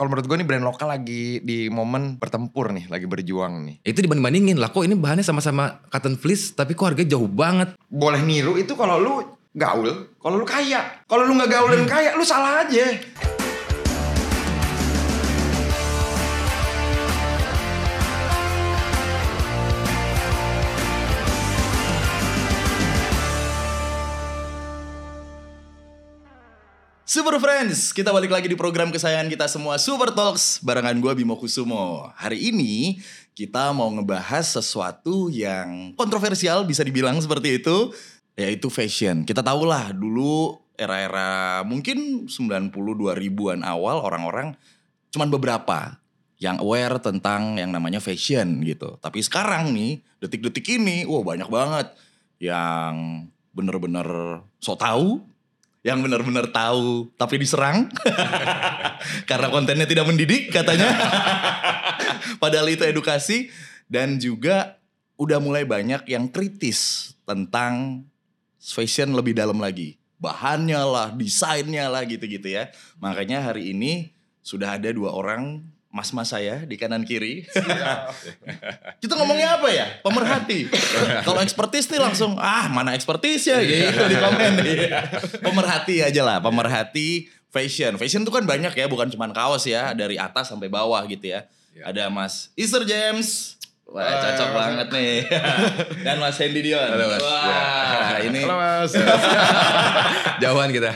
kalau menurut gue nih brand lokal lagi di momen bertempur nih, lagi berjuang nih. Itu dibanding-bandingin lah kok ini bahannya sama-sama cotton fleece tapi kok harganya jauh banget. Boleh niru itu kalau lu gaul, kalau lu kaya. Kalau lu nggak gaul dan kaya, lu salah aja. Super Friends, kita balik lagi di program kesayangan kita semua Super Talks barengan gue Bimo Kusumo. Hari ini kita mau ngebahas sesuatu yang kontroversial bisa dibilang seperti itu, yaitu fashion. Kita tahu lah dulu era-era mungkin 90 2000-an awal orang-orang cuman beberapa yang aware tentang yang namanya fashion gitu. Tapi sekarang nih, detik-detik ini, wah banyak banget yang bener-bener so tahu yang benar-benar tahu tapi diserang karena kontennya tidak mendidik katanya. Padahal itu edukasi dan juga udah mulai banyak yang kritis tentang fashion lebih dalam lagi. Bahannya lah, desainnya lah gitu-gitu ya. Makanya hari ini sudah ada dua orang mas-mas saya di kanan kiri. Kita ngomongnya apa ya? Pemerhati. Kalau ekspertis nih langsung ah mana ekspertis ya gitu di komen. Pemerhati aja lah, pemerhati fashion. Fashion itu kan banyak ya, bukan cuma kaos ya, dari atas sampai bawah gitu ya. Ada Mas Easter James. Wah, cocok banget nih. Dan Mas Hendy Dion. Halo, Mas. Wah, ini Halo mas. Jauhan kita.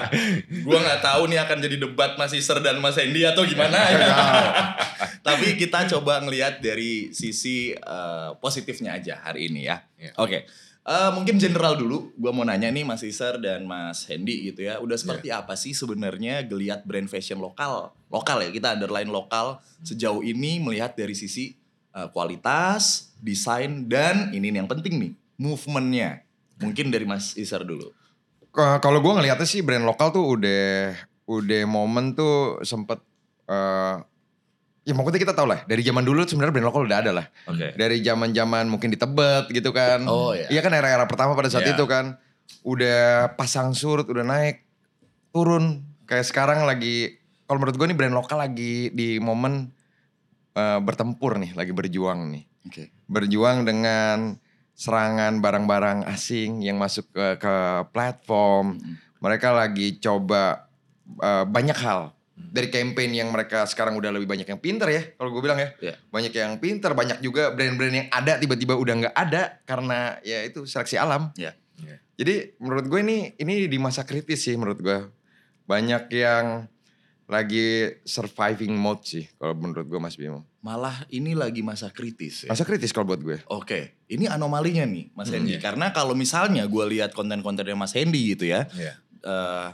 gua nggak tahu nih akan jadi debat Mas Iser dan Mas Hendy atau gimana ya. Tapi kita coba ngelihat dari sisi eh, positifnya aja hari ini ya. Iya. Oke. Eh, mungkin general dulu, gua mau nanya nih Mas Iser dan Mas Hendy gitu ya. Udah seperti apa sih sebenarnya geliat brand fashion lokal? Lokal ya, kita underline lokal sejauh ini melihat dari sisi eh, kualitas, desain dan ini nih yang penting nih, movementnya. Mungkin dari Mas Iser dulu. Kalau gue ngeliatnya sih brand lokal tuh udah udah momen tuh sempet eh ya pokoknya kita tahu lah dari zaman dulu sebenarnya brand lokal udah ada lah. Oke. Dari zaman-zaman mungkin di Tebet gitu kan. Oh, iya. Iya kan era-era pertama pada saat Iya. itu kan. Udah pasang surut, udah naik, turun. Kayak sekarang lagi kalau menurut gue nih brand lokal lagi di momen eh, bertempur nih, lagi berjuang nih. Oke. Berjuang dengan serangan barang-barang asing yang masuk ke, ke platform. Mm-mm. Mereka lagi coba eh, banyak hal. Dari campaign yang mereka sekarang udah lebih banyak yang pinter ya, kalau gue bilang ya. Iya. Banyak yang pinter, banyak juga brand-brand yang ada tiba-tiba udah nggak ada karena ya itu seleksi alam. Iya. Iya. Jadi menurut gue ini ini di masa kritis sih menurut gue. Banyak yang lagi surviving mode sih kalau menurut gue Mas Bimo. Malah ini lagi masa kritis ya. Masa kritis kalau buat gue. Oke, ini anomalinya nih Mas Hendy. iya. Karena kalau misalnya gue lihat konten-kontennya Mas Hendy gitu ya, Iya. eh,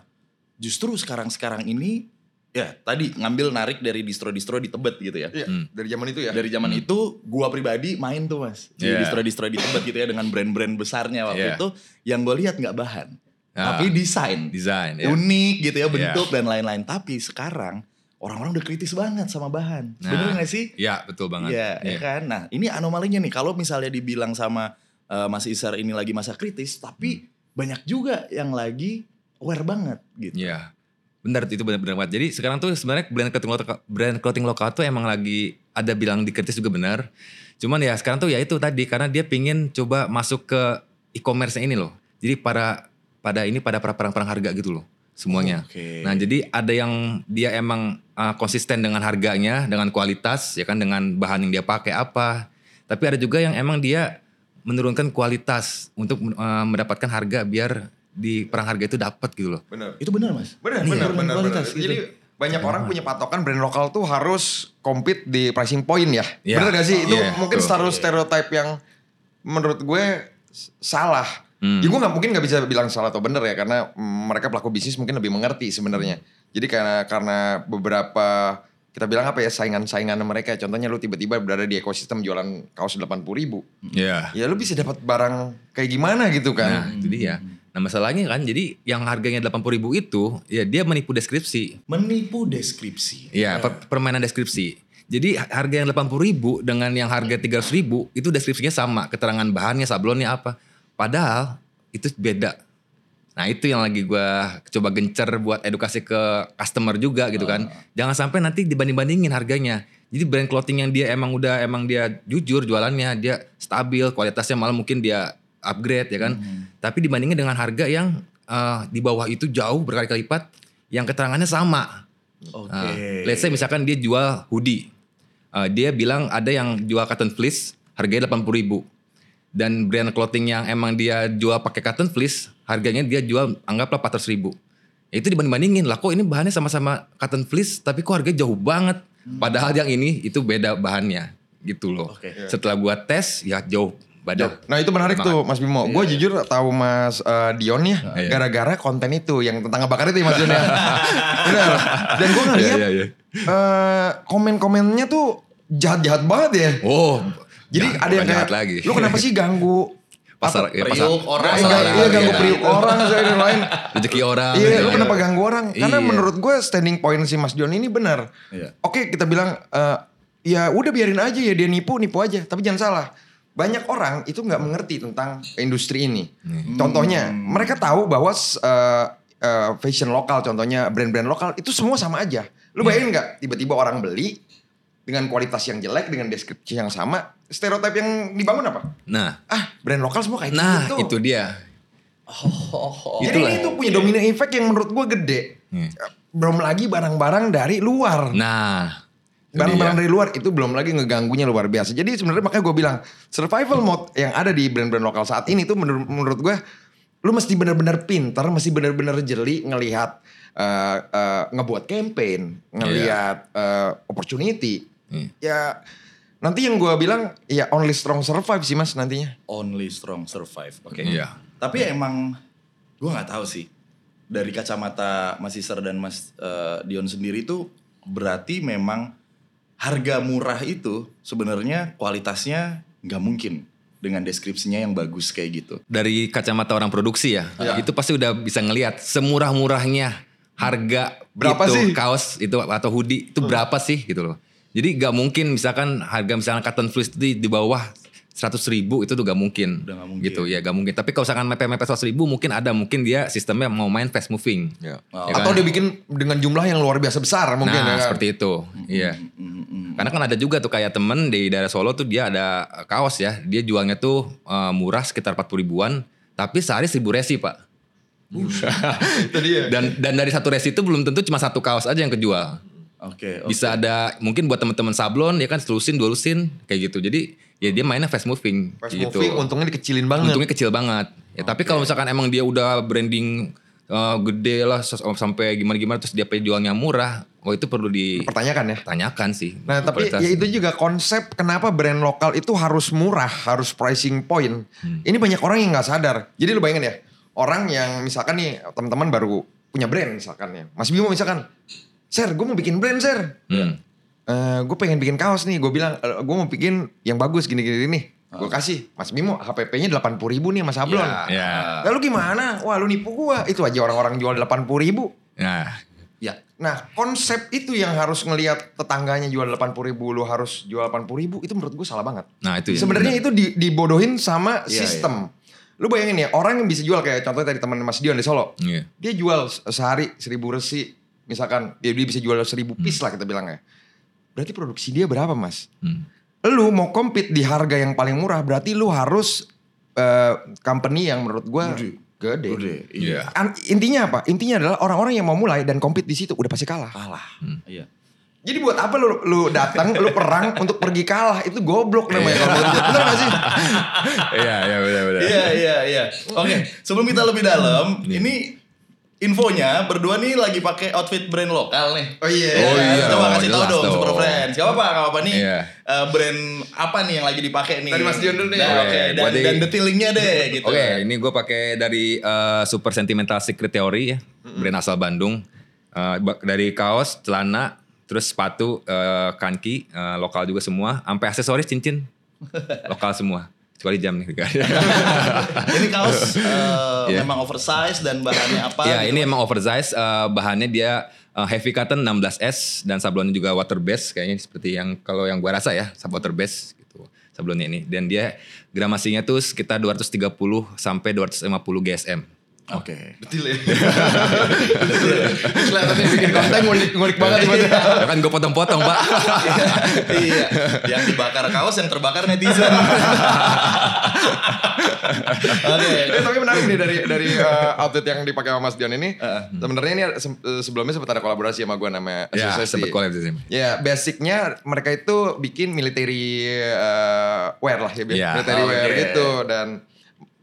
justru sekarang-sekarang ini, ya tadi ngambil narik dari distro-distro di Tebet gitu ya. Iya, Hmm. dari zaman itu ya. Dari zaman itu, gua pribadi main tuh mas di Iya. distro-distro di Tebet gitu ya dengan brand-brand besarnya waktu Iya. itu. Yang gue lihat nggak bahan, Ah. tapi desain, Desain ya. unik gitu ya bentuk dan lain-lain. Tapi sekarang orang-orang udah kritis banget sama bahan. Nah. Bener gak sih? Iya, betul banget. Iya, ya kan. Nah, ini anomalinya nih. Kalau misalnya dibilang sama eh, Mas Isar ini lagi masa kritis, tapi banyak juga yang lagi aware banget gitu. Iya. Benar itu benar-benar banget. Jadi sekarang tuh sebenarnya brand clothing lokal, brand clothing lokal tuh emang lagi ada bilang dikritis juga benar. Cuman ya sekarang tuh ya itu tadi karena dia pingin coba masuk ke e-commerce ini loh. Jadi para pada ini pada perang-perang harga gitu loh semuanya. Oke. Nah, jadi ada yang dia emang uh, konsisten dengan harganya, dengan kualitas, ya kan dengan bahan yang dia pakai apa. Tapi ada juga yang emang dia menurunkan kualitas untuk uh, mendapatkan harga biar di perang harga itu dapat gitu loh. Bener. Itu benar mas? Bener, Iya, dengan bener, kualitas bener. gitu. Jadi banyak orang punya patokan brand lokal tuh harus compete di pricing point ya. Iya. Bener gak sih? Itu Iya, mungkin betul. selalu stereotype yang menurut gue salah. Hmm. Ya gue gak, mungkin nggak bisa bilang salah atau bener ya karena mereka pelaku bisnis mungkin lebih mengerti sebenarnya. Jadi karena karena beberapa kita bilang apa ya saingan-saingan mereka. Contohnya lu tiba-tiba berada di ekosistem jualan kaos 80 ribu. Iya. Ya lu bisa dapat barang kayak gimana gitu Nah, kan. itu dia. Nah, masalahnya kan jadi yang harganya 80 ribu itu ya dia menipu deskripsi. Menipu deskripsi. Iya, per- permainan deskripsi. Jadi harga yang 80 ribu dengan yang harga 300 ribu itu deskripsinya sama, keterangan bahannya, sablonnya apa. Padahal itu beda. Nah itu yang lagi gua coba gencer buat edukasi ke customer juga gitu kan. Jangan sampai nanti dibanding-bandingin harganya. Jadi brand clothing yang dia emang udah emang dia jujur jualannya, dia stabil, kualitasnya malah mungkin dia upgrade ya kan. Tapi dibandingin dengan harga yang eh, di bawah itu jauh berkali-kali lipat, yang keterangannya sama. Oke. Nah, let's say misalkan dia jual hoodie. Uh, dia bilang ada yang jual cotton fleece harganya 80 ribu. Dan brand clothing yang emang dia jual pakai cotton fleece harganya dia jual anggaplah 400 ribu. Ya itu dibanding-bandingin lah kok ini bahannya sama-sama cotton fleece tapi kok harganya jauh banget. Padahal yang ini itu beda bahannya gitu loh. Oke. Setelah gua tes ya jauh beda. Nah itu menarik Banget. tuh Mas Bimo. Gue jujur tahu Mas eh, Dion ya Iya. gara-gara konten itu yang tentang ngebakar itu ya Mas Dion ya. Benar. Dan gue ngeliat Iya, iya, iya. eh, komen-komennya tuh jahat-jahat banget ya. Oh, Jadi jangan ada yang kayak lagi. lu kenapa sih ganggu pasar ya, pasar Priuk orang Enggak, lah. enggak, iya ganggu iya. priuk orang saya dan lain. rezeki orang. Iya, lu kenapa ganggu orang? Karena Iya. menurut gue standing point si Mas Dion ini benar. Iya. Oke, kita bilang eh, ya udah biarin aja ya dia nipu nipu aja. Tapi jangan salah. Banyak orang itu nggak mengerti tentang industri ini. Contohnya, mereka tahu bahwa eh, eh, fashion lokal, contohnya brand-brand lokal itu semua sama aja. Lu bayangin nggak? Tiba-tiba orang beli dengan kualitas yang jelek, dengan deskripsi yang sama, stereotip yang dibangun apa? Nah, Ah, brand lokal semua kayak nah gitu. itu dia. Jadi Itulah. ini tuh punya domino effect yang menurut gue gede. Hmm. Belum lagi barang-barang dari luar. Nah, itu Barang-barang dari luar itu belum lagi ngeganggunya luar biasa. Jadi sebenarnya makanya gue bilang survival mode yang ada di brand-brand lokal saat ini tuh menurut, menurut gue lu mesti benar-benar pintar, mesti benar-benar jeli ngelihat eh, eh, ngebuat campaign, ngelihat eh, opportunity. Hmm. Ya nanti yang gue bilang ya only strong survive sih mas nantinya. Only strong survive. Oke. Iya. Tapi emang gue nggak tahu sih dari kacamata Mas Isar dan Mas eh, Dion sendiri tuh berarti memang harga murah itu sebenarnya kualitasnya nggak mungkin dengan deskripsinya yang bagus kayak gitu. dari kacamata orang produksi ya, Ya. itu pasti udah bisa ngelihat semurah-murahnya harga Berapa itu, sih? kaos itu atau hoodie itu berapa sih gitu loh. Jadi gak mungkin misalkan harga misalkan cotton fleece di, di bawah 100 ribu itu tuh gak mungkin. Udah nggak mungkin. Gitu ya gak mungkin. Tapi kalau misalkan mepet-mepet 100 ribu mungkin ada. Mungkin dia sistemnya mau main fast moving. Ya. Oh. Ya Atau kan? dia bikin dengan jumlah yang luar biasa besar mungkin nah ya kan? seperti itu. Iya. Mm, mm. Karena kan ada juga tuh kayak temen di daerah Solo tuh dia ada kaos ya. Dia jualnya tuh eh, murah sekitar 40 ribuan. Tapi sehari 1000 resi pak. Itu dia. Dan dan dari satu resi itu belum tentu cuma satu kaos aja yang kejual. Oke. oke. Bisa ada mungkin buat teman-teman sablon ya kan selusin dua lusin kayak gitu. Jadi ya dia mainnya fast moving Fast gitu. moving untungnya dikecilin banget. Untungnya kecil banget. Ya tapi kalau misalkan emang dia udah branding eh, gede lah ses- sampai gimana-gimana terus dia jualnya murah, oh itu perlu Pertanyakan ya. ditanyakan sih. Nah tapi ya itu juga konsep kenapa brand lokal itu harus murah, harus pricing point. Hmm. Ini banyak orang yang nggak sadar. Jadi lu bayangin ya, orang yang misalkan nih teman-teman baru punya brand misalkan ya. Mas Bimo misalkan, Sir gue mau bikin brand Sir. Hmm. gue pengen bikin kaos nih, gue bilang gue mau bikin yang bagus gini-gini nih. Gue kasih, Mas Bimo HPP-nya 80 ribu nih Mas Sablon. Ya. Lalu gimana? Wah lu nipu gua. Itu aja orang-orang jual 80 ribu. Nah, Ya. Nah konsep itu yang harus ngelihat tetangganya jual 80 ribu, lu harus jual 80 ribu, itu menurut gue salah banget. nah itu ya. Sebenarnya itu di- dibodohin sama Iya, sistem. Lu bayangin ya, orang yang bisa jual kayak contohnya tadi teman Mas Dion di Solo. Iya. Dia jual se- sehari 1000 resi, misalkan dia, dia bisa jual 1000 piece lah kita bilang ya. Berarti produksi dia berapa mas? Hmm. Lu mau compete di harga yang paling murah, berarti lu harus eh, company yang menurut gue Gede. gede. Gede. Iya. An- Intinya apa? Intinya adalah orang-orang yang mau mulai dan compete di situ udah pasti kalah. Kalah. Iya. Jadi buat apa lu lu datang, lu perang untuk pergi kalah? Itu goblok namanya kalau menurut gue. Bener gak sih? Iya, iya benar benar. Iya iya iya. Oke, sebelum kita lebih dalam, ini infonya berdua nih lagi pakai outfit brand lokal nih. Oh iya. Oh Ya, iya Coba kasih tahu dong. Super Friends. Gak apa-apa, gak apa-apa nih. Iya. eh, brand apa nih yang lagi dipakai nih? Dari Mas Dion dulu deh. Dan, Oke, Oke, dan, buat di- dan detailingnya deh gitu. Oke, ini gue pakai dari eh, Super Sentimental Secret Theory ya, brand asal Bandung. Eh, ba- dari kaos, celana, terus sepatu, eh, kanki, eh, lokal juga semua, sampai aksesoris cincin, lokal semua. Kecuali jam nih. Ini kaos eh, Iya. memang oversize dan bahannya apa? ya, gitu? ini emang oversize, eh, bahannya dia eh, heavy cotton 16S dan sablonnya juga water base kayaknya seperti yang kalau yang gua rasa ya, sab water base gitu. Sablonnya ini dan dia gramasinya tuh sekitar 230 sampai 250 GSM. Oke. Betul ya. Kelihatannya bikin konten ngulik, ngulik banget tiba-tiba. Ya kan gue potong-potong pak. iya. Yang dibakar kaos, yang terbakar netizen. Oke. Eh, tapi menarik nih dari dari uh, outfit yang dipakai sama Mas Dion ini. Sebenarnya ini se- eh, sebelumnya sempat ada kolaborasi sama gue namanya ya sempet collab sih. Ya, basicnya mereka itu bikin military uh, wear lah ya, Ya. military Oh, wear oke. gitu dan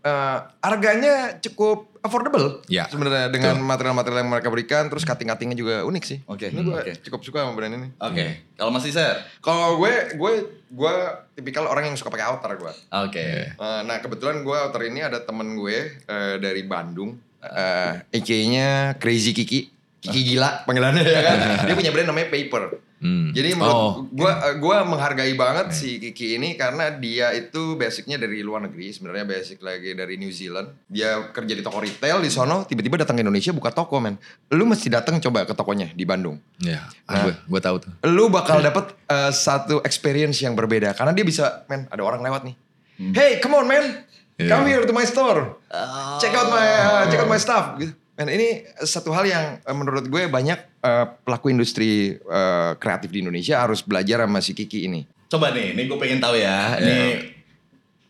uh, harganya cukup affordable Ya, sebenarnya dengan material-material yang mereka berikan terus cutting-cuttingnya juga unik sih. Oke, Ini gue oke. cukup suka sama brand ini. Oke. Kalau masih Ser? Kalau gue, gue, gue tipikal orang yang suka pakai outer gue. Oke. Uh, nah kebetulan gue outer ini ada temen gue uh, dari Bandung, uh, EK-nya Crazy Kiki, Kiki gila panggilannya ya kan. Dia punya brand namanya Paper. Hmm. Jadi Oh. menurut gue, uh, gue menghargai banget si Kiki ini karena dia itu basicnya dari luar negeri, sebenarnya basic lagi dari New Zealand. Dia kerja di toko retail di sono, tiba-tiba datang ke Indonesia buka toko men. Lu mesti datang coba ke tokonya di Bandung. Ya, gue gue tahu tuh. Lu bakal dapet uh, satu experience yang berbeda karena dia bisa, men ada orang lewat nih. Hey, come on man, Yeah. come here to my store, check out my uh, check out my stuff. Gitu. Men ini satu hal yang uh, menurut gue banyak uh, pelaku industri uh, kreatif di Indonesia harus belajar sama si Kiki ini. Coba nih, ini gue pengen tahu ya. Ini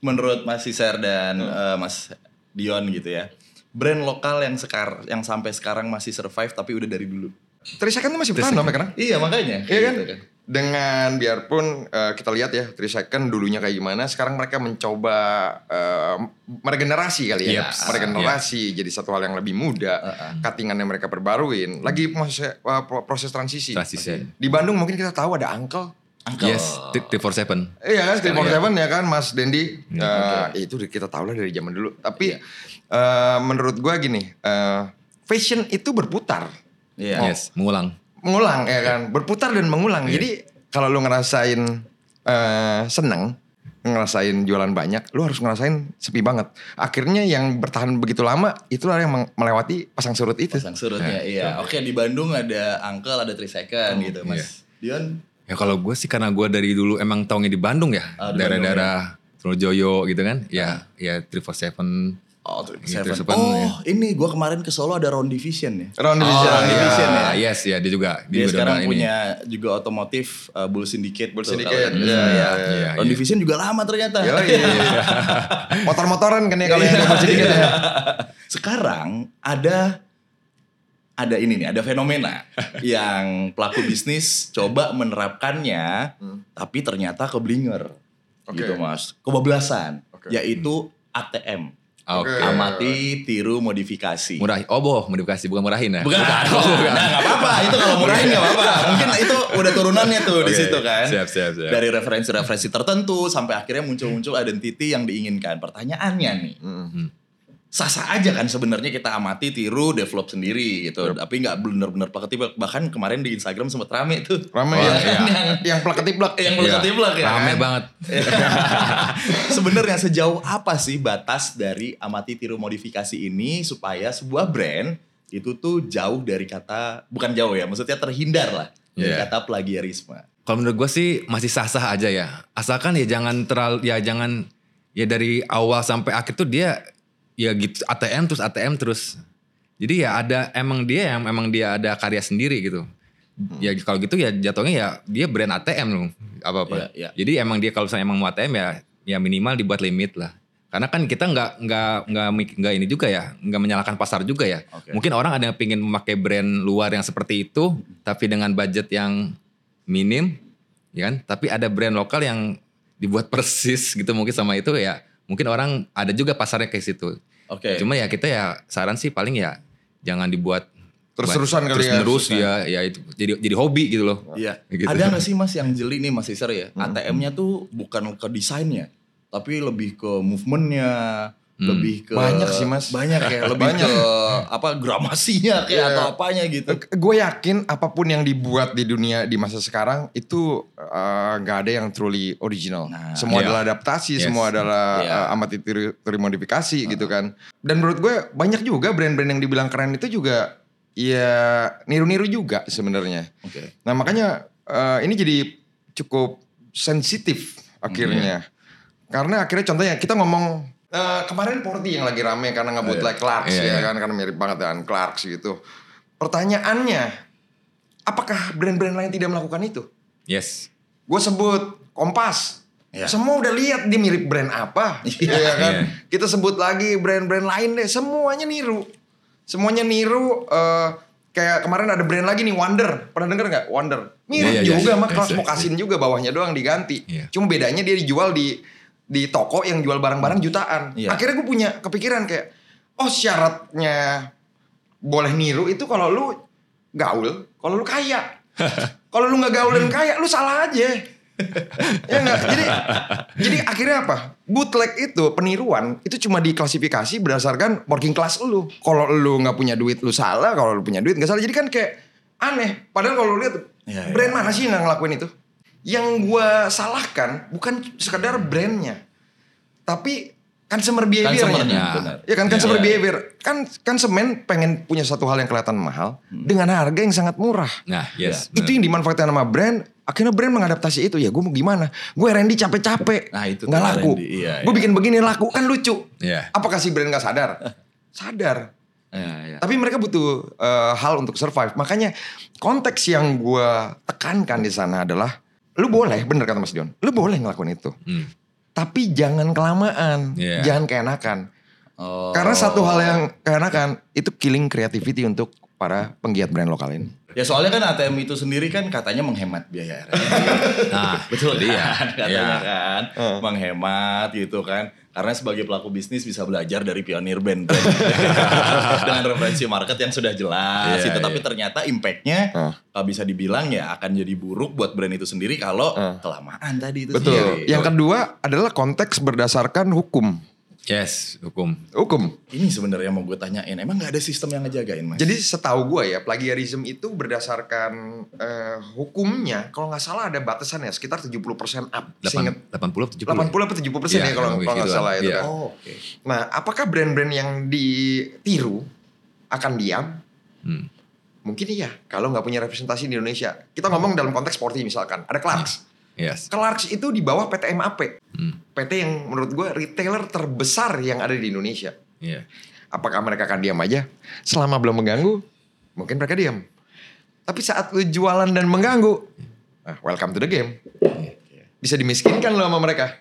menurut Mas Siser dan eh, Mas Dion gitu ya. Brand lokal yang sekar yang sampai sekarang masih survive tapi udah dari dulu. Trisecond tuh masih bertahan sampai sekarang. Iya makanya. Iya kan? Gitu Dengan biarpun uh, kita lihat ya Trisecond dulunya kayak gimana, sekarang mereka mencoba uh, meregenerasi kali ya, Yeps. meregenerasi jadi satu hal yang lebih muda, cuttingannya mereka perbaruin, lagi proses uh, pro- proses transisi. Transisi. Di Bandung mungkin kita tahu ada Uncle, Uncle. Yes, T for Seven. Iya kan, Steve Sekarang Seven ya kan, Mas Dendi. Eh, Itu kita tahu lah dari zaman dulu. Tapi eh, menurut gua gini, eh, fashion itu berputar, Iya. Yes, mengulang. Mengulang ya kan, berputar dan mengulang. Jadi kalau lu ngerasain eh, seneng, ngerasain jualan banyak, lu harus ngerasain sepi banget. Akhirnya yang bertahan begitu lama, itulah yang melewati pasang surut itu. Pasang surutnya iya. Oke di Bandung ada Uncle ada 3 second gitu Mas. Dion Ya kalau gue sih karena gue dari dulu emang taunya di Bandung ya, Ah, di daerah-daerah Trunojoyo gitu kan, ya ya Three Seven. Oh, Gitu, Seven. Oh, ya. ini gua kemarin ke Solo ada Round Division ya. Round Oh, division. Round iya. Division ya. Yes ya dia juga. Dia juga sekarang udah ini. punya juga otomotif uh, Bull Syndicate. Bull Syndicate, iya, iya, ya. iya, Round iya. Division juga lama ternyata. Yoi. Motor-motoran kan ya kalau yang double sedikit ya. Sekarang ada ada ini nih, ada fenomena yang pelaku bisnis coba menerapkannya, tapi ternyata keblinger, Oke. gitu mas, kebablasan, Oke. yaitu ATM, Oke. Oke. amati, tiru, modifikasi. Murah. Oh boh, modifikasi bukan murahin ya. Bukan, bukan. Nah, nggak apa-apa. Itu kalau murahin nggak apa-apa. Mungkin itu udah turunannya tuh di Oke, situ kan. siap, siap, siap. Dari referensi-referensi tertentu sampai akhirnya muncul-muncul identity yang diinginkan. Pertanyaannya nih, sah-sah aja kan sebenarnya kita amati, tiru, develop sendiri gitu. Tapi nggak bener-bener plak Bahkan kemarin di Instagram sempat rame tuh. Rame Wah, ya. kan yang Yang plak ketiplak. yang plak ya. Rame kan? banget. Sebenarnya sejauh apa sih batas dari amati tiru modifikasi ini supaya sebuah brand itu tuh jauh dari kata bukan jauh ya, maksudnya terhindar lah dari Iya. kata plagiarisme. Kalau menurut gue sih masih sah-sah aja ya. Asalkan ya jangan terlalu ya jangan ya dari awal sampai akhir tuh dia ya gitu ATM terus ATM terus. Jadi ya ada emang dia yang emang dia ada karya sendiri gitu. Ya kalau gitu ya jatuhnya ya dia brand ATM loh apa apa. Iya, iya. Jadi emang dia kalau misalnya emang mau ATM ya ya minimal dibuat limit lah. Karena kan kita nggak nggak nggak mik- nggak ini juga ya nggak menyalahkan pasar juga ya. Oke. Mungkin orang ada yang pengen memakai brand luar yang seperti itu tapi dengan budget yang minim ya kan tapi ada brand lokal yang dibuat persis gitu mungkin sama itu ya mungkin orang ada juga pasarnya kayak situ Oke. cuma ya kita ya saran sih paling ya jangan dibuat Terus-terusan kali terus ya, menerus terus-terusan. ya ya itu jadi jadi hobi gitu loh Iya. Gitu. Ada nggak sih mas yang jeli nih mas Iser ya? ATM-nya tuh bukan ke desainnya, tapi lebih ke movementnya, lebih ke Banyak sih, Mas. Banyak ya, lebih Banyak. ke apa gramasinya kayak Iya. atau apanya gitu. Gue yakin apa pun yang dibuat di dunia di masa sekarang itu eh, nggak ada yang truly original. Nah, semua iya. adalah adaptasi, Yes. semua adalah Iya. eh, amati tiru, tiru modifikasi gitu kan. Dan menurut gue banyak juga brand-brand yang dibilang keren itu juga ya niru-niru juga sebenarnya. Oke. Nah makanya eh, ini jadi cukup sensitif akhirnya. Karena akhirnya contohnya kita ngomong Eh, kemarin Porti yang lagi rame karena ngebut like Clarks Iya, ya iya. kan karena mirip banget dengan Clarks gitu. Pertanyaannya, apakah brand-brand lain tidak melakukan itu? Yes. Gue sebut Kompas. Iya. Semua udah lihat dia mirip brand apa, Iya. Iya kan? Iya. Kita sebut lagi brand-brand lain deh, semuanya niru, semuanya niru. eh, kayak kemarin ada brand lagi nih Wonder, pernah denger nggak Wonder? Mirip Iya, iya, juga iya. sama Yes, kelas yes, mokasin juga, bawahnya doang diganti. Iya. Cuma bedanya dia dijual di di toko yang jual barang-barang jutaan. Iya. Akhirnya gue punya kepikiran kayak, oh syaratnya boleh niru itu kalau lu gaul, kalau lu kaya. kalau lu nggak gaul dan kaya, lu salah aja. ya nggak? Jadi jadi akhirnya apa? Bootleg itu peniruan itu cuma diklasifikasi berdasarkan working class lu. Kalau lu nggak punya duit lu salah, kalau lu punya duit nggak salah. Jadi kan kayak aneh. Padahal kalau lu lihat iya. brand mana sih yang ngelakuin itu? Yang gua salahkan bukan sekedar brandnya, tapi consumer behavior Consumer-nya, Ya. benar. Ya kan Iya, consumer iya. behavior. Kan kan semen pengen punya satu hal yang kelihatan mahal dengan harga yang sangat murah. Nah, yes. Itu yang dimanfaatkan sama brand. Akhirnya brand mengadaptasi itu. Ya gue mau gimana? Gue R&D capek-capek. Nah, itu nggak laku. R&D, iya, gue iya. bikin begini laku kan lucu. Iya. Apakah si brand nggak sadar? sadar. Ya, ya. Tapi mereka butuh eh, hal untuk survive. Makanya konteks yang gue tekankan di sana adalah, lu boleh, bener kata Mas Dion, lu boleh ngelakuin itu. Hmm. Tapi jangan kelamaan, Iya. jangan keenakan. Oh. Karena satu hal yang keenakan itu killing creativity untuk para penggiat brand lokal ini. Ya soalnya kan ATM itu sendiri kan katanya menghemat biaya. Nah, Betul dia. kan? Katanya Iya. kan. Eh. Menghemat gitu kan. Karena sebagai pelaku bisnis bisa belajar dari pionir band. Dengan referensi market yang sudah jelas. Iya, itu tapi iya. ternyata impactnya kalau bisa dibilang ya akan jadi buruk buat brand itu sendiri kalau Eh. kelamaan tadi itu Betul. sendiri. Yang kedua adalah konteks berdasarkan hukum. Yes, hukum. Hukum. Ini sebenarnya mau gue tanyain. Emang nggak ada sistem yang ngejagain mas? Jadi setahu gue ya plagiarism itu berdasarkan eh, hukumnya kalau nggak salah ada batasan ya sekitar 70% up. Seinget 80 70. 80 atau 70 persen Iya, ya kalau nggak begituan. salah itu Iya. kan. oh, oke. Nah, apakah brand-brand yang ditiru akan diam? Hmm. Mungkin iya. Kalau nggak punya representasi di Indonesia. Kita ngomong dalam konteks sporty misalkan. Ada Clarks. Yes. Clarks itu di bawah PT MAP. Hmm. PT yang menurut gue retailer terbesar yang ada di Indonesia. Iya. Apakah mereka akan diam aja? Selama belum mengganggu, mungkin mereka diam. Tapi saat lu jualan dan mengganggu, ah, welcome to the game. Bisa dimiskinkan lo sama mereka.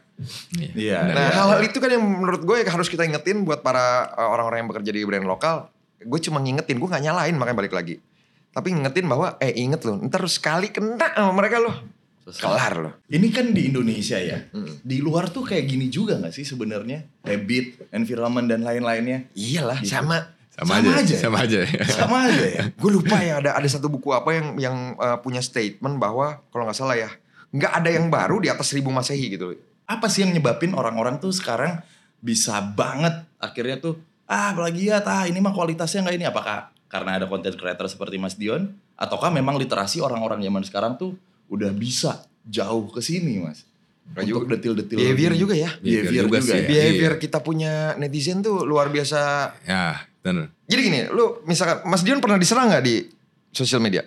Iya. Iya. Benar. Nah, iya. hal-hal itu kan yang menurut gue harus kita ingetin buat para uh, orang-orang yang bekerja di brand lokal. Gue cuma ngingetin, gue gak nyalain makanya balik lagi. Tapi ngingetin bahwa, eh inget loh, ntar sekali kena sama mereka loh. Kelar loh. Ini kan di Indonesia ya. Hmm. Di luar tuh kayak gini juga gak sih sebenarnya? Habit, environment dan lain-lainnya. Iyalah, Gitu. sama. Sama, Sama aja. aja. Sama aja. Sama aja ya. Gue lupa ya ada ada satu buku apa yang yang uh, punya statement bahwa kalau nggak salah ya nggak ada yang baru di atas seribu masehi gitu. Apa sih yang nyebabin orang-orang tuh sekarang bisa banget akhirnya tuh ah plagiat ah ini mah kualitasnya nggak ini apakah karena ada content creator seperti Mas Dion ataukah memang literasi orang-orang zaman sekarang tuh udah bisa jauh ke sini Mas untuk detil-detil Behavior juga ya. behavior Behavior juga, juga sih. ya Behavior Iya. kita punya netizen tuh luar biasa. Ya, benar. Jadi gini, lu misalkan Mas Dion pernah diserang nggak di sosial media?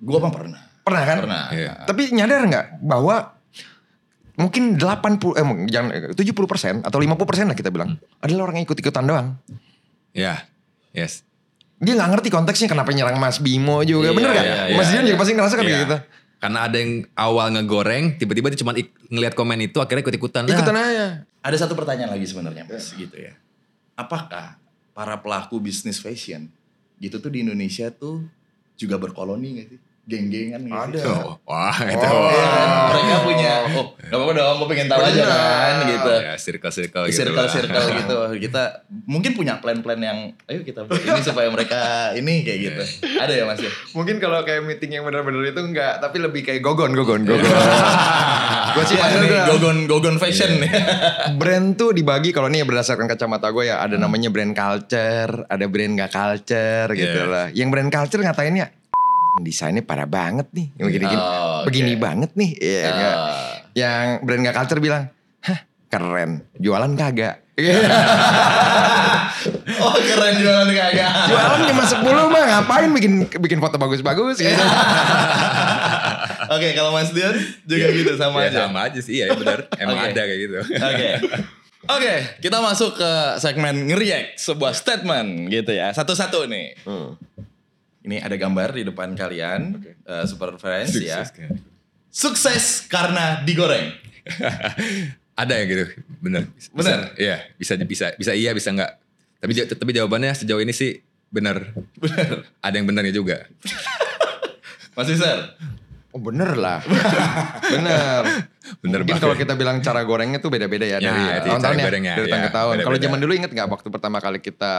gua mah pernah Pernah kan? pernah Iya. Tapi nyadar nggak bahwa mungkin 80 eh jangan 70 persen atau 50 persen lah kita bilang adalah orang yang ikut-ikutan doang. Ya. Yes. Dia nggak ngerti konteksnya kenapa nyerang Mas Bimo juga, Iya, bener gak? iya, Mas iya, Dion juga pasti ngerasa kan Iya. kayak gitu. Karena ada yang awal ngegoreng, tiba-tiba dia cuma ik- ngelihat komen itu akhirnya ikut-ikutan. Nah, Ikutan aja. Ada satu pertanyaan lagi sebenarnya Mas gitu ya. Apakah para pelaku bisnis fashion gitu tuh di Indonesia tuh juga berkoloni gak sih? Geng-gengan gitu. Ada. Oh, wah, itu. Oh. Iya? Mereka punya, oh gak apa-apa dong, gue pengen tahu aja Benar. kan gitu. Ya, circle-circle gitu. Circle-circle gitu. Kita mungkin punya plan-plan yang, ayo kita buat ini supaya mereka ini kayak gitu. Ada ya mas ya? Mungkin kalau kayak meeting yang benar-benar itu enggak, tapi lebih kayak gogon, gogon, gogon. gue sih Iya, tuh, gogon, gogon fashion. brand tuh dibagi kalau nih berdasarkan kacamata gue ya ada namanya brand culture, ada brand gak culture gitu Yeah. lah. Yang brand culture ngatainnya desainnya parah banget nih, yang begini gini, Oh, oke. begini banget nih, iya enggak. Ah. Yang brand gak culture bilang, hah keren, jualan kagak. oh keren jualan kagak. jualan cuma 10 mah ngapain bikin bikin foto bagus-bagus gitu. Oke kalau Mas Dion juga gitu sama Ya, aja. sama aja sih, iya benar. Emang Oke. ada kayak gitu. Oke. Oke, kita masuk ke segmen ngeriak sebuah statement gitu ya. Satu-satu nih. Hmm. Ini ada gambar di depan kalian, eh, Super Friends ya. Sukses kan. Sukses karena digoreng. Ada yang gitu, bener. Bener? Iya, bisa bisa bisa iya bisa enggak. Tapi tapi jawabannya sejauh ini sih bener. Bener. Ada yang benernya juga. Mas Iser. Oh bener lah. bener. Bener Mungkin banget. kalau kita bilang cara gorengnya tuh beda-beda ya, Ya, dari itu tahun-tahun cara ya. Dari ya, tahun ke tahun. Kalau zaman dulu inget nggak waktu pertama kali kita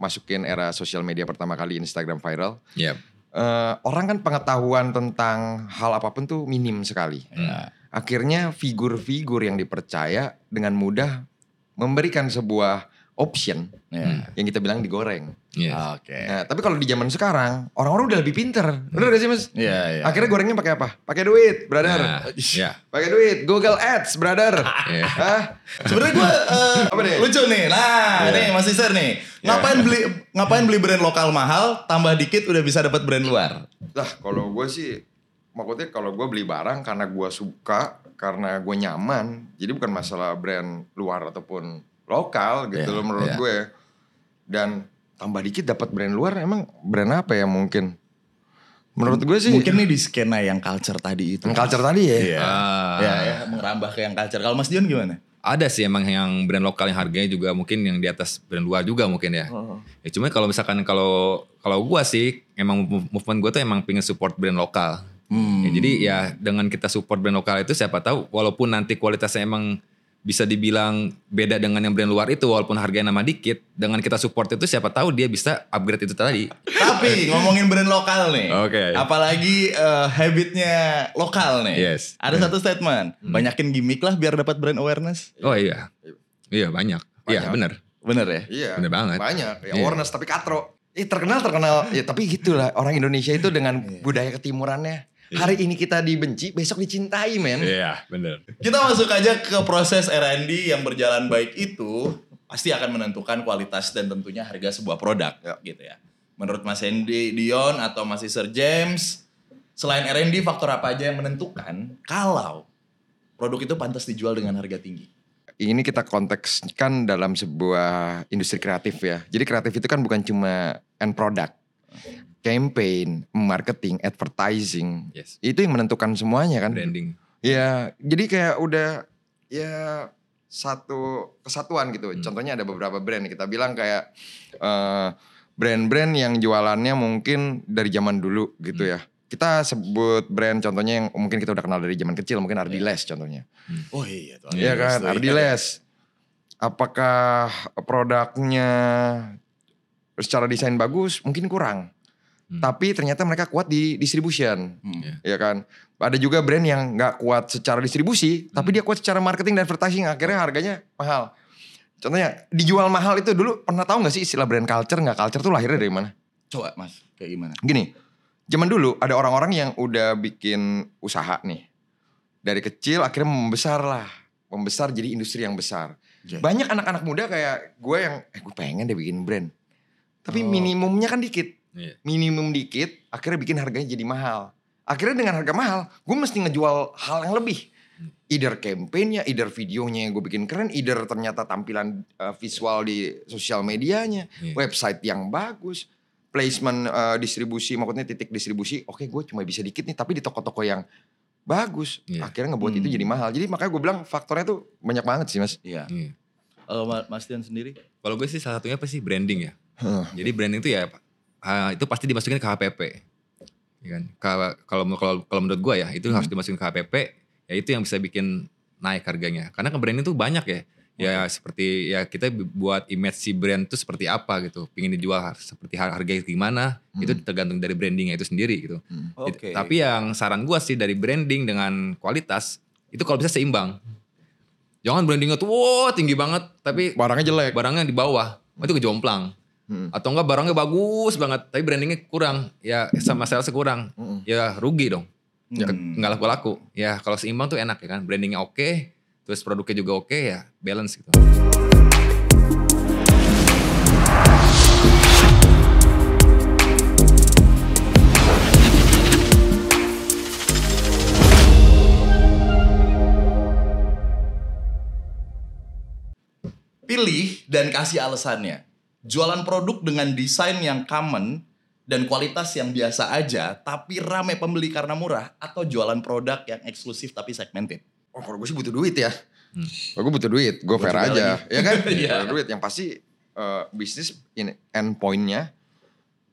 masukin era sosial media pertama kali Instagram viral. Iya. eh, orang kan pengetahuan tentang hal apa pun tuh minim sekali. Ya. Akhirnya figur-figur yang dipercaya dengan mudah memberikan sebuah option Ya. yang kita bilang digoreng. Iya. Oke. Nah, tapi kalau di zaman sekarang orang-orang udah lebih pinter, bener gak sih mas? Iya, iya. Akhirnya gorengnya pakai apa? Pakai duit, brother. Nah, Iya. Pakai duit, Google Ads, brother. Iya. Hah? Sebenarnya gue Apa nih? lucu nih. Nah, Iya. nih Mas Iser nih. Ngapain beli ngapain beli brand lokal mahal, tambah dikit udah bisa dapat brand luar. Lah, kalau gue sih, maksudnya kalau gue beli barang karena gue suka, karena gue nyaman, jadi bukan masalah brand luar ataupun lokal gitu Iya, loh menurut iya. gue. Dan tambah dikit dapat brand luar, emang brand apa ya mungkin? Menurut gue sih, Mungkin nih di skena yang culture tadi itu. yang culture tadi ya. Iya. Ah. Ya, ya, merambah ke yang culture. Kalau Mas Dion gimana? Ada sih emang yang brand lokal yang harganya juga mungkin yang di atas brand luar juga mungkin ya. Ya cuma kalau misalkan kalau kalau gua sih emang move- movement gua tuh emang pengen support brand lokal. Hmm. Ya, jadi ya dengan kita support brand lokal itu siapa tahu walaupun nanti kualitasnya emang bisa dibilang beda dengan yang brand luar itu walaupun harganya nama dikit dengan kita support itu siapa tahu dia bisa upgrade itu tadi. Tapi ngomongin brand lokal nih. Oke. Apalagi eh, habitnya lokal nih. Yes. Ada satu statement. Banyakin gimmick lah biar dapat brand awareness. Oh iya. Iya banyak. Iya benar. Bener ya? Iya. Bener banget. Banyak. Ya Iya. awareness tapi katro. Eh terkenal terkenal. ya tapi gitulah orang Indonesia itu dengan budaya ketimurannya. Hari ini kita dibenci, besok dicintai men. Iya benar. Kita masuk aja ke proses R&D yang berjalan baik itu pasti akan menentukan kualitas dan tentunya harga sebuah produk Ya. gitu ya. Menurut Mas Hendy Dion atau Mas Sir James, selain R&D faktor apa aja yang menentukan kalau produk itu pantas dijual dengan harga tinggi? Ini kita kontekskan dalam sebuah industri kreatif ya. Jadi kreatif itu kan bukan cuma end product. Campaign, marketing, advertising. Yes. Itu yang menentukan semuanya kan. Branding. Ya, jadi kayak udah ya satu kesatuan gitu. Hmm. Contohnya ada beberapa brand kita bilang kayak eh, brand-brand yang jualannya mungkin dari zaman dulu gitu Hmm. ya. Kita sebut brand contohnya yang mungkin kita udah kenal dari zaman kecil, mungkin Ardiles contohnya. Oh iya tuh. Iya kan, Ardiles. Apakah produknya secara desain bagus? Mungkin kurang. Hmm. Tapi ternyata mereka kuat di distribution. Hmm. Iya. Ya kan. Ada juga brand yang nggak kuat secara distribusi, tapi dia kuat secara marketing dan advertising. Akhirnya harganya mahal. Contohnya dijual mahal itu dulu pernah tahu nggak sih istilah brand culture nggak culture tuh lahirnya dari mana? Coba Mas, kayak gimana? Gini, zaman dulu ada orang-orang yang udah bikin usaha nih. Dari kecil akhirnya membesar lah. Membesar jadi industri yang besar. Oke. Banyak anak-anak muda kayak gue yang, eh gue pengen deh bikin brand. Tapi Oh. minimumnya kan dikit. Iya. Minimum dikit, akhirnya bikin harganya jadi mahal. Akhirnya dengan harga mahal, gue mesti ngejual hal yang lebih. Either campaignnya, either videonya yang gue bikin keren, either ternyata tampilan uh, visual di sosial medianya, Iya. website yang bagus, placement uh, distribusi, maksudnya titik distribusi, oke gue cuma bisa dikit nih, tapi di toko-toko yang bagus, Iya. akhirnya ngebuat Hmm. itu jadi mahal. Jadi makanya gue bilang faktornya tuh banyak banget sih mas. Iya. Iya. Kalau Ma- Mas Dion sendiri? Kalau gue sih salah satunya apa sih branding ya. Jadi branding itu ya ah, itu pasti dimasukin ke HPP. Ya kan? Kalau kalau kalau menurut gue ya itu harus dimasukin ke HPP ya itu yang bisa bikin naik harganya. Karena ke branding itu banyak ya. Ya seperti ya kita buat image si brand itu seperti apa gitu. Pingin dijual seperti har- harganya gimana itu tergantung dari brandingnya itu sendiri gitu. Oke. Tapi yang saran gue sih dari branding dengan kualitas itu kalau bisa seimbang. Jangan brandingnya tuh wah tinggi banget tapi Barangnya jelek. barangnya di bawah itu kejomplang Hmm. atau enggak barangnya bagus banget tapi brandingnya kurang ya sama salesnya kurang Mm-mm. ya rugi dong Hmm. Nggak laku laku ya kalau seimbang tuh enak ya kan brandingnya oke terus produknya juga oke ya balance gitu Pilih dan kasih alasannya. Jualan produk dengan desain yang common dan kualitas yang biasa aja, tapi rame pembeli karena murah, atau jualan produk yang eksklusif tapi segmented. Oh kalau gue sih butuh duit ya. Hmm. Kalau gue butuh duit, gue fair aja. lagi. ya kan? Iya. Butuh duit. Yang pasti eh, bisnis ini end point-nya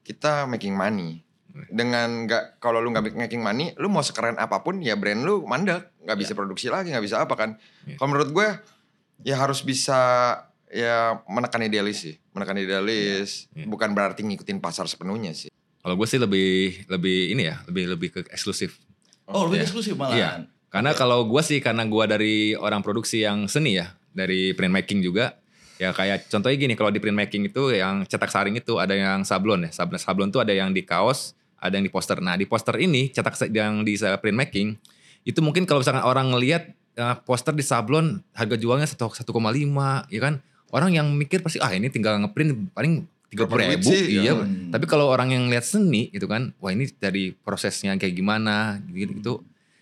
kita making money. Dengan nggak kalau lu nggak making money, lu mau sekeren apa pun ya brand lu mandek, nggak bisa produksi lagi, nggak bisa apa kan. Iya. Kalau menurut gue ya harus bisa ya menekan idealis sih, menekan idealis. Iya. Bukan berarti ngikutin pasar sepenuhnya sih. Kalau gue sih lebih lebih ini ya, lebih lebih ke eksklusif. Oh, lebih Iya. eksklusif Iya. malahan. Karena kalau gue sih karena gue dari orang produksi yang seni ya, dari printmaking juga. Ya kayak contohnya gini, kalau di printmaking itu yang cetak saring itu ada yang sablon ya. Sablon, sablon tuh ada yang di kaos, ada yang di poster. Nah di poster ini cetak yang di printmaking itu mungkin kalau misalkan orang ngelihat eh, poster di sablon harga jualnya 1,5 ya kan. Orang yang mikir pasti ah ini tinggal ngeprint paling tiga duit ribu, sih? iya. Ya. Hmm. Tapi kalau orang yang lihat seni gitu kan, wah ini dari prosesnya kayak gimana gitu, gitu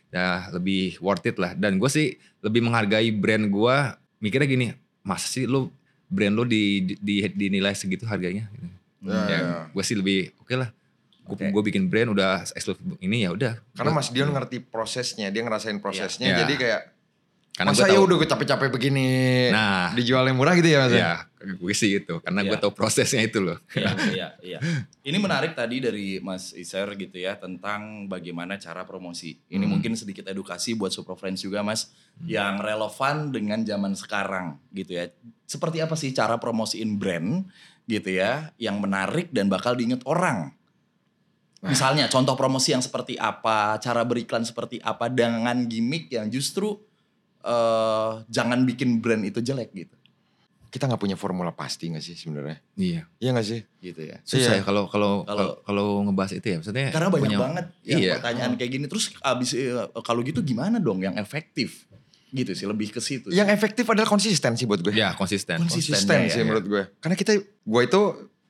ya lebih worth it lah. Dan gue sih lebih menghargai brand gue. Mikirnya gini, masa sih lu brand lu di, di, di- dinilai segitu harganya? Gitu. Ya, ya, ya. gue sih lebih oke lah. Gue Oke. gue bikin brand udah eksklusif ini ya udah. Karena Gua- Mas Dion ngerti prosesnya, dia ngerasain prosesnya. Iya. Jadi kayak karena masa ya udah gue capek-capek begini Nah. dijual yang murah gitu ya mas? Ya, gue sih gitu. Karena gue Iya. tahu prosesnya itu loh. Iya, iya, iya. Ini menarik tadi dari Mas Iser gitu ya tentang bagaimana cara promosi. Ini Hmm. mungkin sedikit edukasi buat Super Friends juga Mas yang relevan dengan zaman sekarang gitu ya. Seperti apa sih cara promosiin brand gitu ya yang menarik dan bakal diinget orang. Misalnya contoh promosi yang seperti apa, cara beriklan seperti apa dengan gimmick yang justru eh jangan bikin brand itu jelek gitu. Kita nggak punya formula pasti nggak sih sebenarnya? Iya. Iya nggak sih? Gitu ya. Susah Iya. ya kalau kalau Kalau- ngebahas itu ya. Maksudnya Karena banyak punya- banget yang Iya. pertanyaan kayak gini. Terus abis eh, kalau gitu gimana dong yang efektif? Gitu sih lebih ke situ. Yang efektif adalah konsisten sih buat gue. Ya konsisten. Konsisten. Konsisten ya, sih ya. menurut gue. Karena kita, gue itu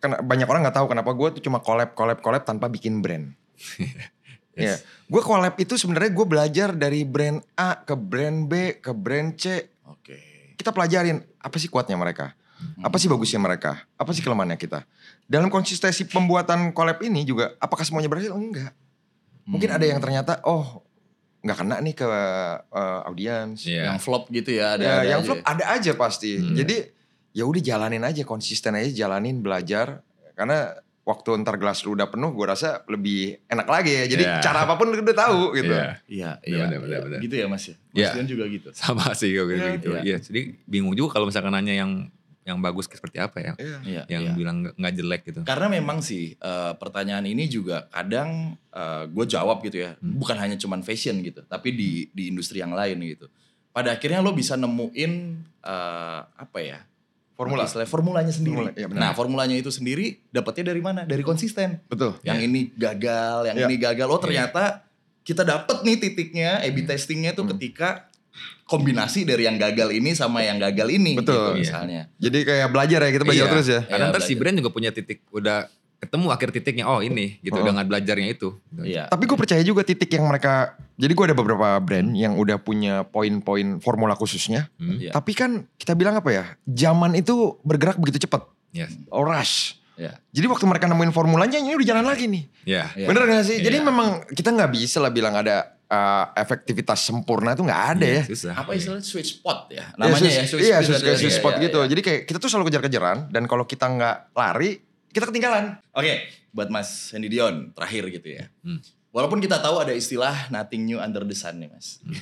karena banyak orang nggak tahu kenapa gue tuh cuma collab, collab, collab tanpa bikin brand. Ya, gue collab itu sebenarnya gue belajar dari brand A ke brand B ke brand C. Oke. Kita pelajarin apa sih kuatnya mereka, apa sih bagusnya mereka, apa sih kelemahannya kita. Dalam konsistensi pembuatan collab ini juga, apakah semuanya berhasil? Enggak. Mungkin Hmm. ada yang ternyata, oh nggak kena nih ke uh, audiens. Iya. Yang flop gitu ya. Ada, ya, ada yang aja. flop ada aja pasti. Hmm. Jadi ya udah jalanin aja, konsisten aja, jalanin belajar. Karena waktu ntar gelas lu udah penuh, gue rasa lebih enak lagi ya. Jadi Iya. cara apa pun lu udah tahu gitu. Iya. Iya, Benar, iya, benar, iya. Gitu ya Mas ya. Mas Iya. Dion juga gitu. Sama sih kayak Iya, gitu. iya. Iya. Jadi bingung juga kalau misalkan nanya yang yang bagus seperti apa ya. Iya. Iya, Yang iya. bilang nggak- jelek gitu. Karena memang sih eh, pertanyaan ini juga kadang gue jawab gitu ya, Hmm. bukan hanya cuman fashion gitu, tapi di di industri yang lain gitu. Pada akhirnya lo bisa nemuin eh, apa ya? Formula. Istilah formulanya sendiri. Formula, iya benar. nah formulanya itu sendiri dapatnya dari mana? Dari konsisten. Betul. Yang ini gagal, yang Iya. ini gagal. Oh ternyata kita dapet nih titiknya, A/B testingnya tuh Hmm. ketika kombinasi dari yang gagal ini sama yang gagal ini. Betul. gitu, Iya. misalnya. Jadi kayak belajar ya, kita belajar Iya. terus ya. Kadang Iya, ntar si brand juga punya titik udah ketemu akhir titiknya oh ini gitu Oh. dengan belajarnya itu. Iya. Tapi gue percaya juga titik yang mereka, jadi gue ada beberapa brand yang udah punya poin-poin formula khususnya. Hmm. Iya. Tapi kan kita bilang apa ya, zaman itu bergerak begitu cepat, Yes. rush. Iya. Jadi waktu mereka nemuin formulanya, ini udah jalan lagi nih. Ya. Iya. Bener gak sih? Jadi Iya. memang kita nggak bisa lah bilang ada uh, efektivitas sempurna itu nggak ada ya. Susah. Apa istilahnya sweet spot ya? Namanya Iya, ya, sweet- sweet Iya, spot sweet, sweet iya, spot iya, gitu. iya. Jadi kayak kita tuh selalu kejar-kejaran dan kalau kita nggak lari, kita ketinggalan. Oke, buat Mas Hendy Dion terakhir gitu ya. Hmm. Walaupun kita tahu ada istilah nothing new under the sun nih Mas. Hmm.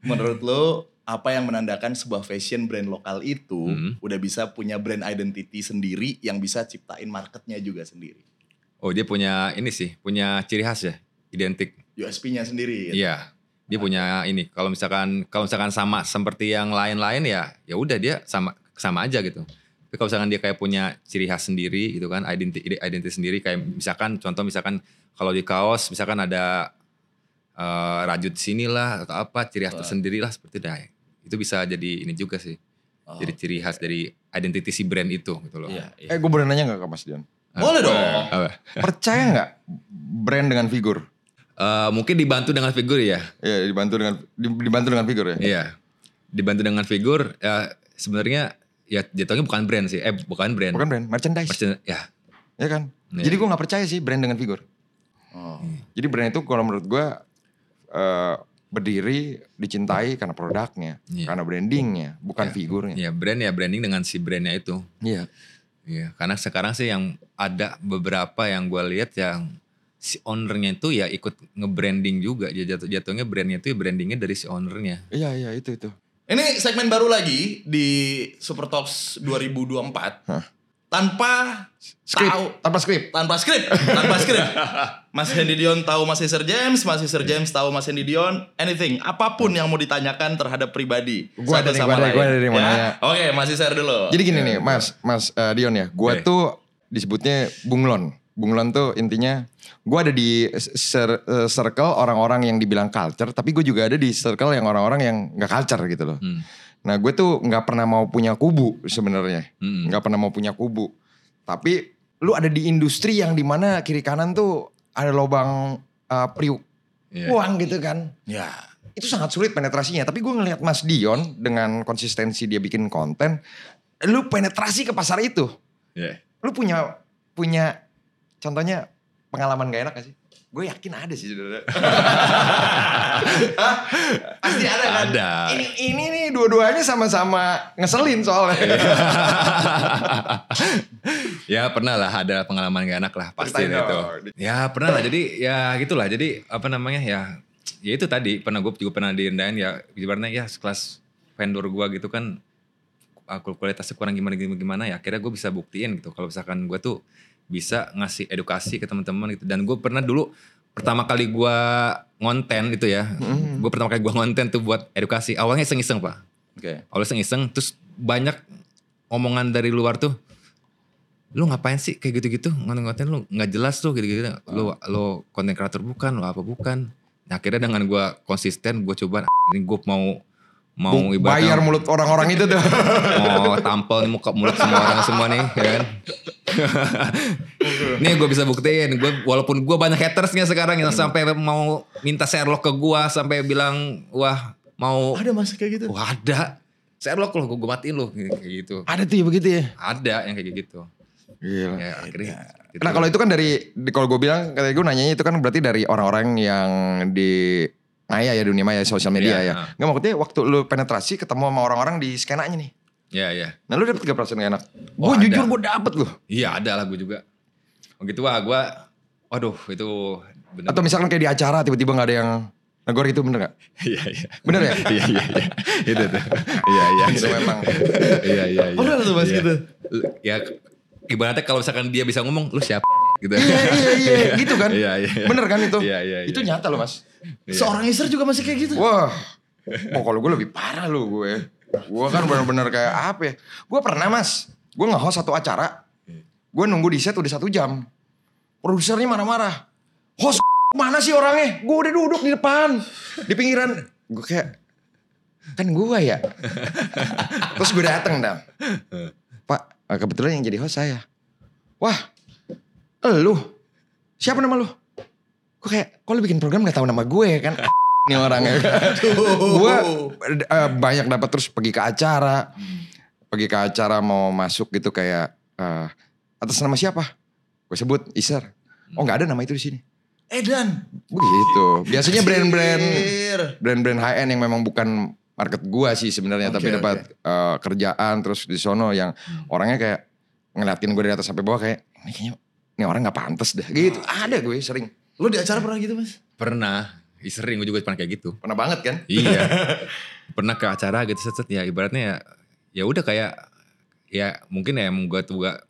Menurut lo apa yang menandakan sebuah fashion brand lokal itu Hmm. udah bisa punya brand identity sendiri yang bisa ciptain marketnya juga sendiri. Oh dia punya ini sih, punya ciri khas ya, identik. USP-nya sendiri. gitu. Iya. Dia punya ini. Kalau misalkan kalau misalkan sama seperti yang lain-lain ya, ya udah dia sama sama aja gitu. Tapi kalau misalkan dia kayak punya ciri khas sendiri gitu kan, identity identity sendiri kayak misalkan contoh misalkan kalau di kaos misalkan ada eh, rajut sini lah atau apa ciri khas tersendiri lah seperti itu. Itu bisa jadi ini juga sih. Oh, Jadi ciri khas dari identity si brand itu gitu loh. Iya, iya. Eh gue boleh nanya gak ke Mas Dion? Boleh dong. Apa? Percaya nggak brand dengan figur? Eh, mungkin dibantu dengan figur ya. Iya dibantu dengan di- dibantu dengan figur ya. Iya. Dibantu dengan figur ya sebenarnya ya jatuhnya bukan brand sih. Eh bukan brand. Bukan brand, merchandise. Merchan- ya. ya kan? Iya. Jadi gue nggak percaya sih brand dengan figur. Oh. Jadi brand itu kalau menurut gue eh, berdiri dicintai karena produknya, Iya. karena brandingnya, bukan Iya. figurnya. Ya brand ya branding dengan si brandnya itu. Iya. Iya, karena sekarang sih yang ada beberapa yang gue lihat yang si ownernya itu ya ikut nge-branding juga. Dia jatuh jatuhnya brandnya itu ya brandingnya dari si ownernya. Iya iya itu itu. Ini segmen baru lagi di Super Talks 2024. Hah. Tanpa Skrip, tahu tanpa skrip. tanpa skrip, tanpa skrip. Mas Hendy Dion tahu Mas Sir James, Mas Sir James tahu Mas Hendy Dion, anything, apa pun yang mau ditanyakan terhadap pribadi. Gua ada satu sama gua lain. gua ada nih, mau Ya? nanya. Oke, Mas Sir dulu. Jadi gini nih, Mas, Mas eh, Dion ya, gue Oke. tuh disebutnya bunglon. Bunglon tuh intinya gue ada di eh, circle orang-orang yang dibilang culture, tapi gue juga ada di circle yang orang-orang yang nggak culture gitu loh. Hmm. Nah gue tuh nggak pernah mau punya kubu sebenarnya, Hmm. nggak pernah mau punya kubu. Tapi lu ada di industri yang di mana kiri kanan tuh ada lubang eh, priuk Iya. uang gitu kan. Ya. Itu sangat sulit penetrasinya. Tapi gue ngelihat Mas Dion dengan konsistensi dia bikin konten, lu penetrasi ke pasar itu. Iya. Lu punya punya contohnya pengalaman gak enak gak sih? Gue yakin ada sih saudara. Hah? Pasti ada kan? Ada. Ini ini nih dua-duanya sama-sama ngeselin soalnya. ya pernah lah ada pengalaman gak enak lah pasti itu. dong. Ya pernah lah jadi ya gitulah jadi apa namanya ya ya itu tadi pernah gue juga pernah direndahin ya ibaratnya ya sekelas vendor gue gitu kan aku kualitasnya kurang gimana gimana gimana ya akhirnya gue bisa buktiin gitu kalau misalkan gue tuh bisa ngasih edukasi ke teman-teman gitu. Dan gue pernah dulu pertama kali gue ngonten itu ya. Gue pertama kali gue ngonten tuh buat edukasi. Awalnya iseng-iseng pak. Oke. awalnya iseng-iseng terus banyak omongan dari luar tuh lu ngapain sih? Kayak gitu-gitu. Ngonten-ngonten lu nggak jelas tuh gitu-gitu. Lu lo konten kreator bukan lo apa bukan. Nah, akhirnya dengan gua konsisten gue coba ini gue mau mau ibaratnya Bayar mulut orang-orang itu tuh. mau tampil nih muka mulut semua orang semua nih ya kan nih gue bisa buktiin gue walaupun gue banyak hatersnya sekarang yang sampai mau minta Sherlock ke gue sampai bilang wah mau Ada mas kayak gitu? wah ada Sherlock loh gue matiin loh kayak gitu ada tuh ya begitu ya. ada yang kayak gitu Gila. ya akhirnya gitu. Nah kalau itu kan dari, kalau gue bilang, kayak gue nanyanya itu kan berarti dari orang-orang yang di maya ya dunia maya sosial media Iya, ya. Nggak maksudnya waktu lu penetrasi ketemu sama orang-orang di skenanya nih. ya ya Nah lu dapet gak perasaan gak enak? Oh, gue jujur gue dapet loh. iya ada lah gue juga begitu wah gue waduh itu bener Atau misalkan kayak di acara tiba-tiba gak ada yang negor gitu bener gak? iya iya Bener ya? iya iya iya itu tuh iya iya Itu memang. iya iya iya Pernah tuh, Mas, Iya. gitu? ya ibaratnya kalau misalkan dia bisa ngomong lu siapa gitu iya iya iya gitu kan. Iya, iya, iya. Bener kan itu? Iya, iya, iya. Itu nyata loh mas. Iya. Seorang Isra juga masih kayak gitu? Wah. Oh kalau gue lebih parah loh gue. Gue kan bener-bener kayak apa ya. Gue pernah mas. Gue nge-host satu acara. Gue nunggu di set udah satu jam. Produsernya marah-marah. Host mana sih orangnya? Gue udah duduk di depan. Di pinggiran. Gue kayak. Kan gue ya. Terus gue dateng dong. Pak eh, kebetulan yang jadi host saya. Wah. Lu. Siapa nama lu? Gue kayak. Kok lu bikin program gak tahu nama gue kan? Ini orangnya. gue eh, banyak dapat terus pergi ke acara. Pergi ke acara mau masuk gitu kayak eh, atas nama siapa? Gue sebut Iser. Oh nggak ada nama itu di sini. Edan. Begitu. Biasanya brand-brand brand-brand high end yang memang bukan market gua sih sebenarnya Oke, tapi dapat eh, kerjaan terus di sono yang orangnya kayak ngeliatin gue dari atas sampai bawah kayak ini kayaknya ini orang nggak pantas dah gitu. Ada gue sering. Lu di acara pernah gitu mas? pernah sering gue juga pernah kayak gitu Pernah banget kan? iya pernah ke acara gitu set, set ya ibaratnya ya ya udah kayak ya mungkin ya emang gue tuh gak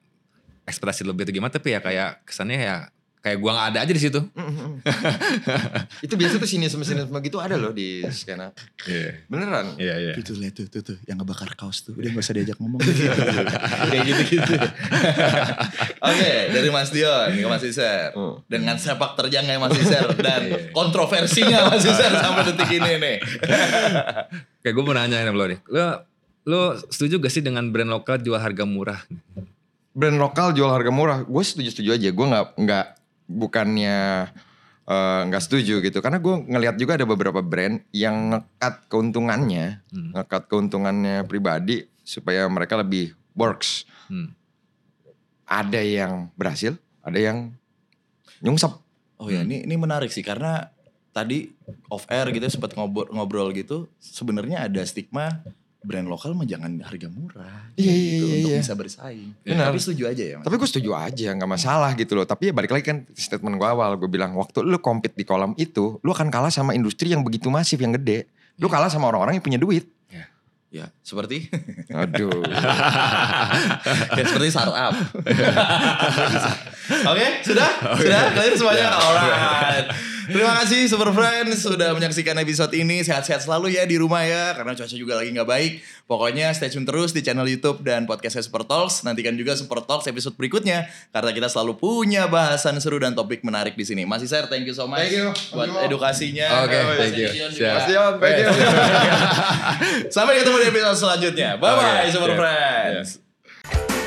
ekspresi lebih atau gimana tapi ya kayak kesannya ya kayak gua nggak ada aja di situ itu biasa tuh sinisme sinisme gitu ada loh di skena. iya Beneran. iya iya Itu lihat tuh, tuh, tuh, yang ngebakar kaos tuh. Udah gak usah diajak ngomong. gitu, Kayak gitu-gitu. Oke, dari Mas Dion ke Mas Iser. Hmm. Dengan sepak terjangnya Mas Iser dan Iya. kontroversinya Mas Iser sampai detik ini nih. kayak gue mau nanya nih lo nih lo lo setuju gak sih dengan brand lokal jual harga murah Brand lokal jual harga murah, gue setuju-setuju aja. Gue nggak nggak bukannya eh, nggak setuju gitu. Karena gue ngelihat juga ada beberapa brand yang ngekat keuntungannya, Hmm. ngekat keuntungannya pribadi supaya mereka lebih works. Hmm. Ada yang berhasil, ada yang nyungsep. Oh ya, ini ini menarik sih karena tadi off air gitu sempat ngobrol, ngobrol gitu. Sebenarnya ada stigma brand lokal mah jangan harga murah. Iya, iya, gitu, iya, Untuk iya. bisa bersaing. Benar. Tapi setuju aja ya. Mas? Tapi gue setuju aja, nggak masalah gitu loh. Tapi ya balik lagi kan statement gue awal, gue bilang waktu lu compete di kolam itu, lu akan kalah sama industri yang begitu masif yang gede. Lu kalah sama orang-orang yang punya duit. Ya, seperti Aduh. kayak seperti startup. Oke, sudah? Sudah? Kalian semuanya? Alright. Terima kasih Super Friends sudah menyaksikan episode ini. Sehat-sehat selalu ya di rumah ya. Karena cuaca juga lagi nggak baik. Pokoknya stay tune terus di channel Youtube dan podcastnya Super Talks. Nantikan juga Super Talks episode berikutnya. Karena kita selalu punya bahasan seru dan topik menarik di sini. Masih Sir, thank you so much. Thank you. Buat Thank you. edukasinya. Oke, Mas thank you. Mas Dion, thank you. Sampai ketemu di episode selanjutnya. Bye-bye Oke, Super siap. Friends.